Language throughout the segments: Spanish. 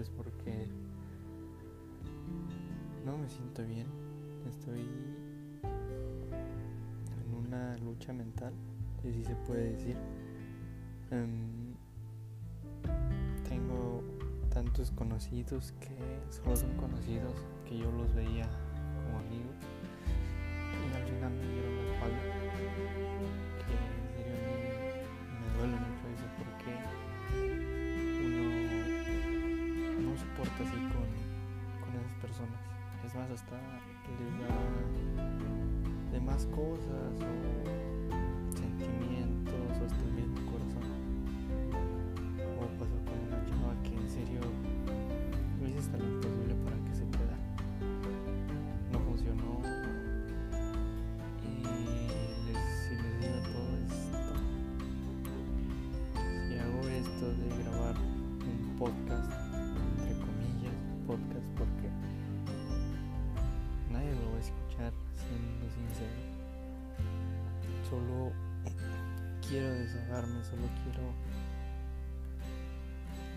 martes porque no me siento bien. Estoy en una lucha mental, si se puede decir. Em, tengo tantos conocidos que solo son conocidos que yo los veía como amigos cosas o sentimientos o hasta corazón. O pasó con una chava que en serio hice hasta lo imposible para que se quedara. No funcionó. Y les, si les digo todo esto, si hago esto de grabar un podcast, entre comillas, podcast porque nadie lo va a escuchar sincero. Solo quiero desahogarme, solo quiero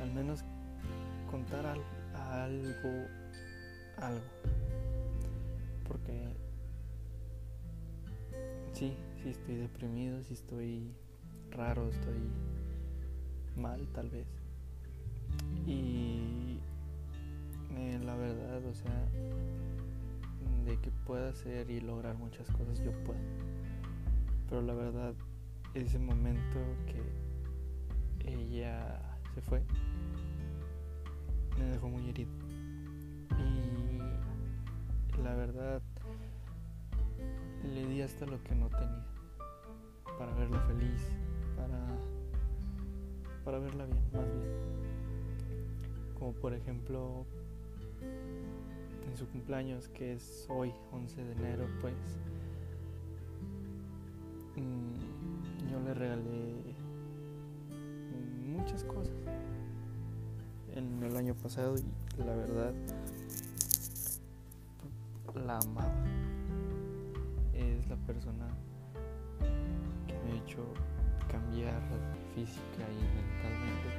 al menos contar al- algo, algo. Porque sí, sí estoy deprimido, sí estoy raro, estoy mal tal vez. Y eh, la verdad, o sea, de que pueda hacer y lograr muchas cosas, yo puedo. Pero la verdad, ese momento que ella se fue, me dejó muy herido. Y la verdad, le di hasta lo que no tenía. Para verla feliz, para, para verla bien, más bien. Como por ejemplo, en su cumpleaños, que es hoy, 11 de enero, pues mm, yo le regalé muchas cosas en el año pasado y la verdad la amaba. Es la persona que me ha hecho cambiar física y mentalmente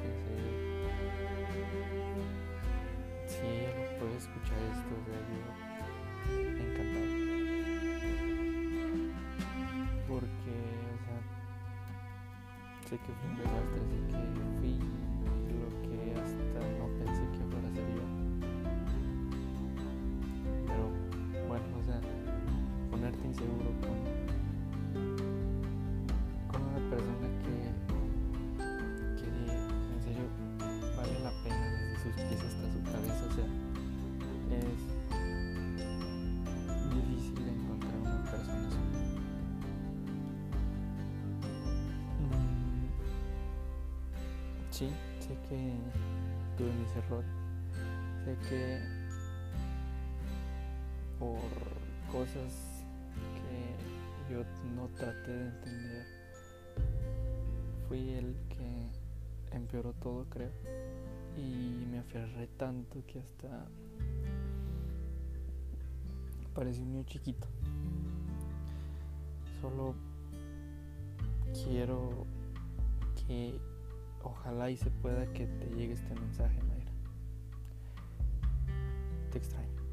sé que fue un desastre, sé que fui Sí, sé que tuve mis errores, sé que por cosas que yo no traté de entender, fui el que empeoró todo, creo y me aferré tanto que hasta parecí un niño chiquito. Solo quiero que ojalá y se pueda que te llegue este mensaje, Mayra. Te extraño.